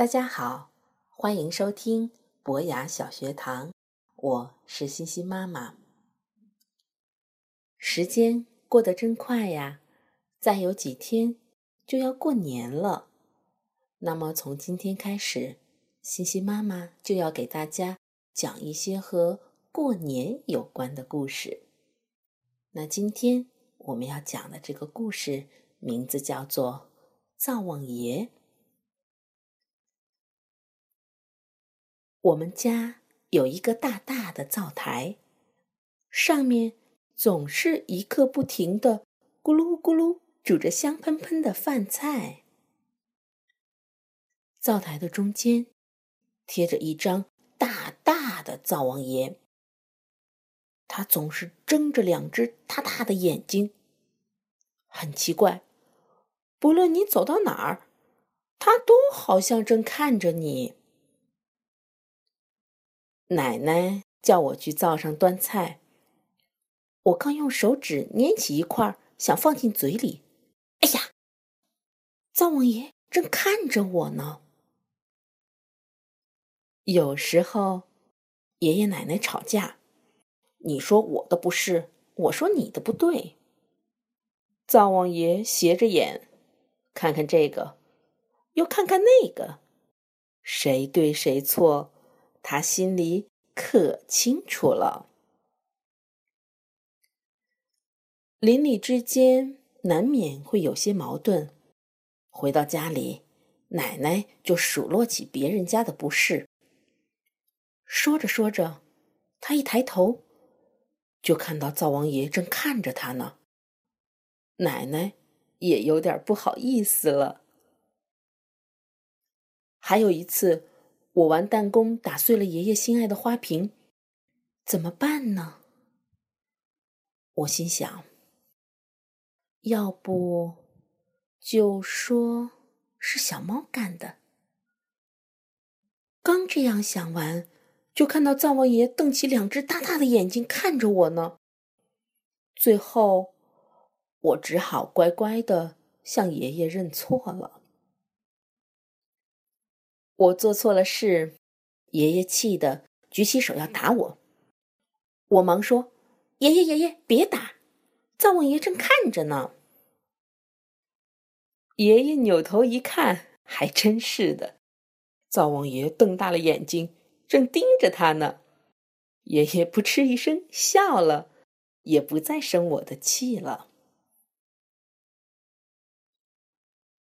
大家好，欢迎收听博雅小学堂，我是欣欣妈妈。时间过得真快呀，再有几天就要过年了。那么从今天开始，欣欣妈妈就要给大家讲一些和过年有关的故事。那今天我们要讲的这个故事名字叫做《灶王爷》。我们家有一个大大的灶台，上面总是一刻不停的咕噜咕噜煮着香喷喷的饭菜。灶台的中间贴着一张大大的灶王爷，他总是睁着两只大大的眼睛，很奇怪，不论你走到哪儿，他都好像正看着你。奶奶叫我去灶上端菜，我刚用手指捏起一块，想放进嘴里，哎呀！灶王爷正看着我呢。有时候，爷爷奶奶吵架，你说我的不是，我说你的不对。灶王爷斜着眼，看看这个，又看看那个，谁对谁错？他心里可清楚了。邻里之间难免会有些矛盾，回到家里，奶奶就数落起别人家的不是。说着说着，他一抬头，就看到灶王爷正看着他呢。奶奶也有点不好意思了。还有一次。我玩弹弓打碎了爷爷心爱的花瓶，怎么办呢？我心想，要不就说是小猫干的。刚这样想完，就看到灶王爷瞪起两只大大的眼睛看着我呢。最后，我只好乖乖的向爷爷认错了。我做错了事，爷爷气得举起手要打我。我忙说：“爷爷，爷爷，别打，灶王爷正看着呢。”爷爷扭头一看，还真是的，灶王爷瞪大了眼睛，正盯着他呢。爷爷扑哧一声笑了，也不再生我的气了。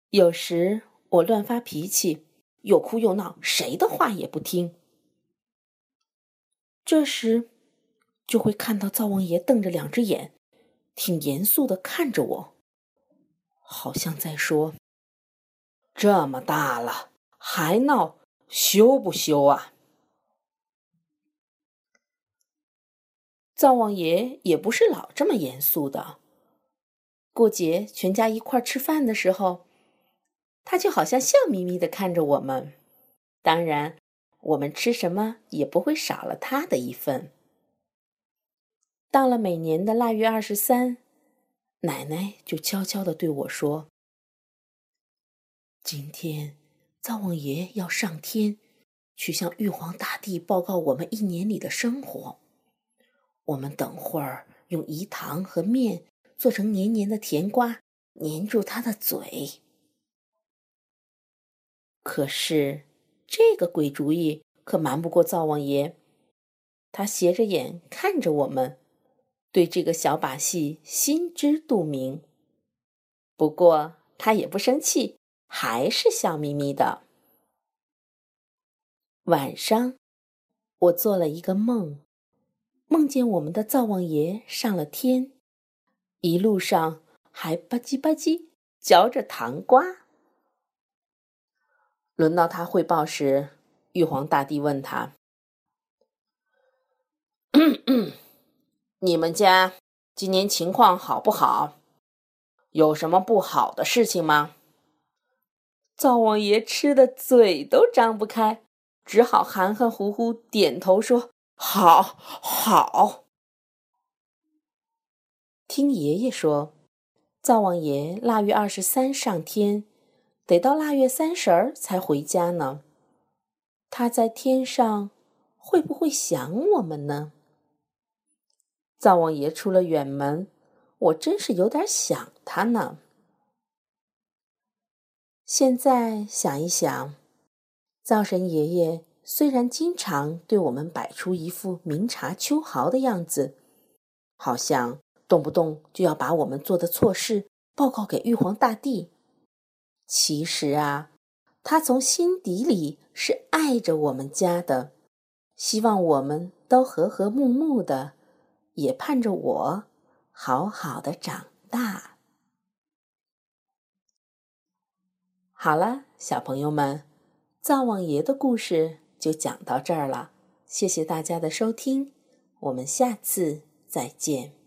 有时我乱发脾气。又哭又闹，谁的话也不听。这时，就会看到灶王爷瞪着两只眼，挺严肃的看着我，好像在说：“这么大了还闹，羞不羞啊？”灶王爷也不是老这么严肃的。过节全家一块吃饭的时候。他就好像笑眯眯的看着我们，当然，我们吃什么也不会少了他的一份。到了每年的腊月二十三，奶奶就悄悄的对我说：“今天灶王爷要上天，去向玉皇大帝报告我们一年里的生活。我们等会儿用饴糖和面做成黏黏的甜瓜，粘住他的嘴。”可是，这个鬼主意可瞒不过灶王爷。他斜着眼看着我们，对这个小把戏心知肚明。不过他也不生气，还是笑眯眯的。晚上，我做了一个梦，梦见我们的灶王爷上了天，一路上还吧唧吧唧嚼着糖瓜。轮到他汇报时，玉皇大帝问他：“你们家今年情况好不好？有什么不好的事情吗？”灶王爷吃的嘴都张不开，只好含含糊糊点头说：“好，好。”听爷爷说，灶王爷腊月二十三上天。得到腊月三十儿才回家呢。他在天上会不会想我们呢？灶王爷出了远门，我真是有点想他呢。现在想一想，灶神爷爷虽然经常对我们摆出一副明察秋毫的样子，好像动不动就要把我们做的错事报告给玉皇大帝，其实啊，他从心底里是爱着我们家的，希望我们都和和睦睦的，也盼着我好好的长大。好了，小朋友们，灶王爷的故事就讲到这儿了。谢谢大家的收听，我们下次再见。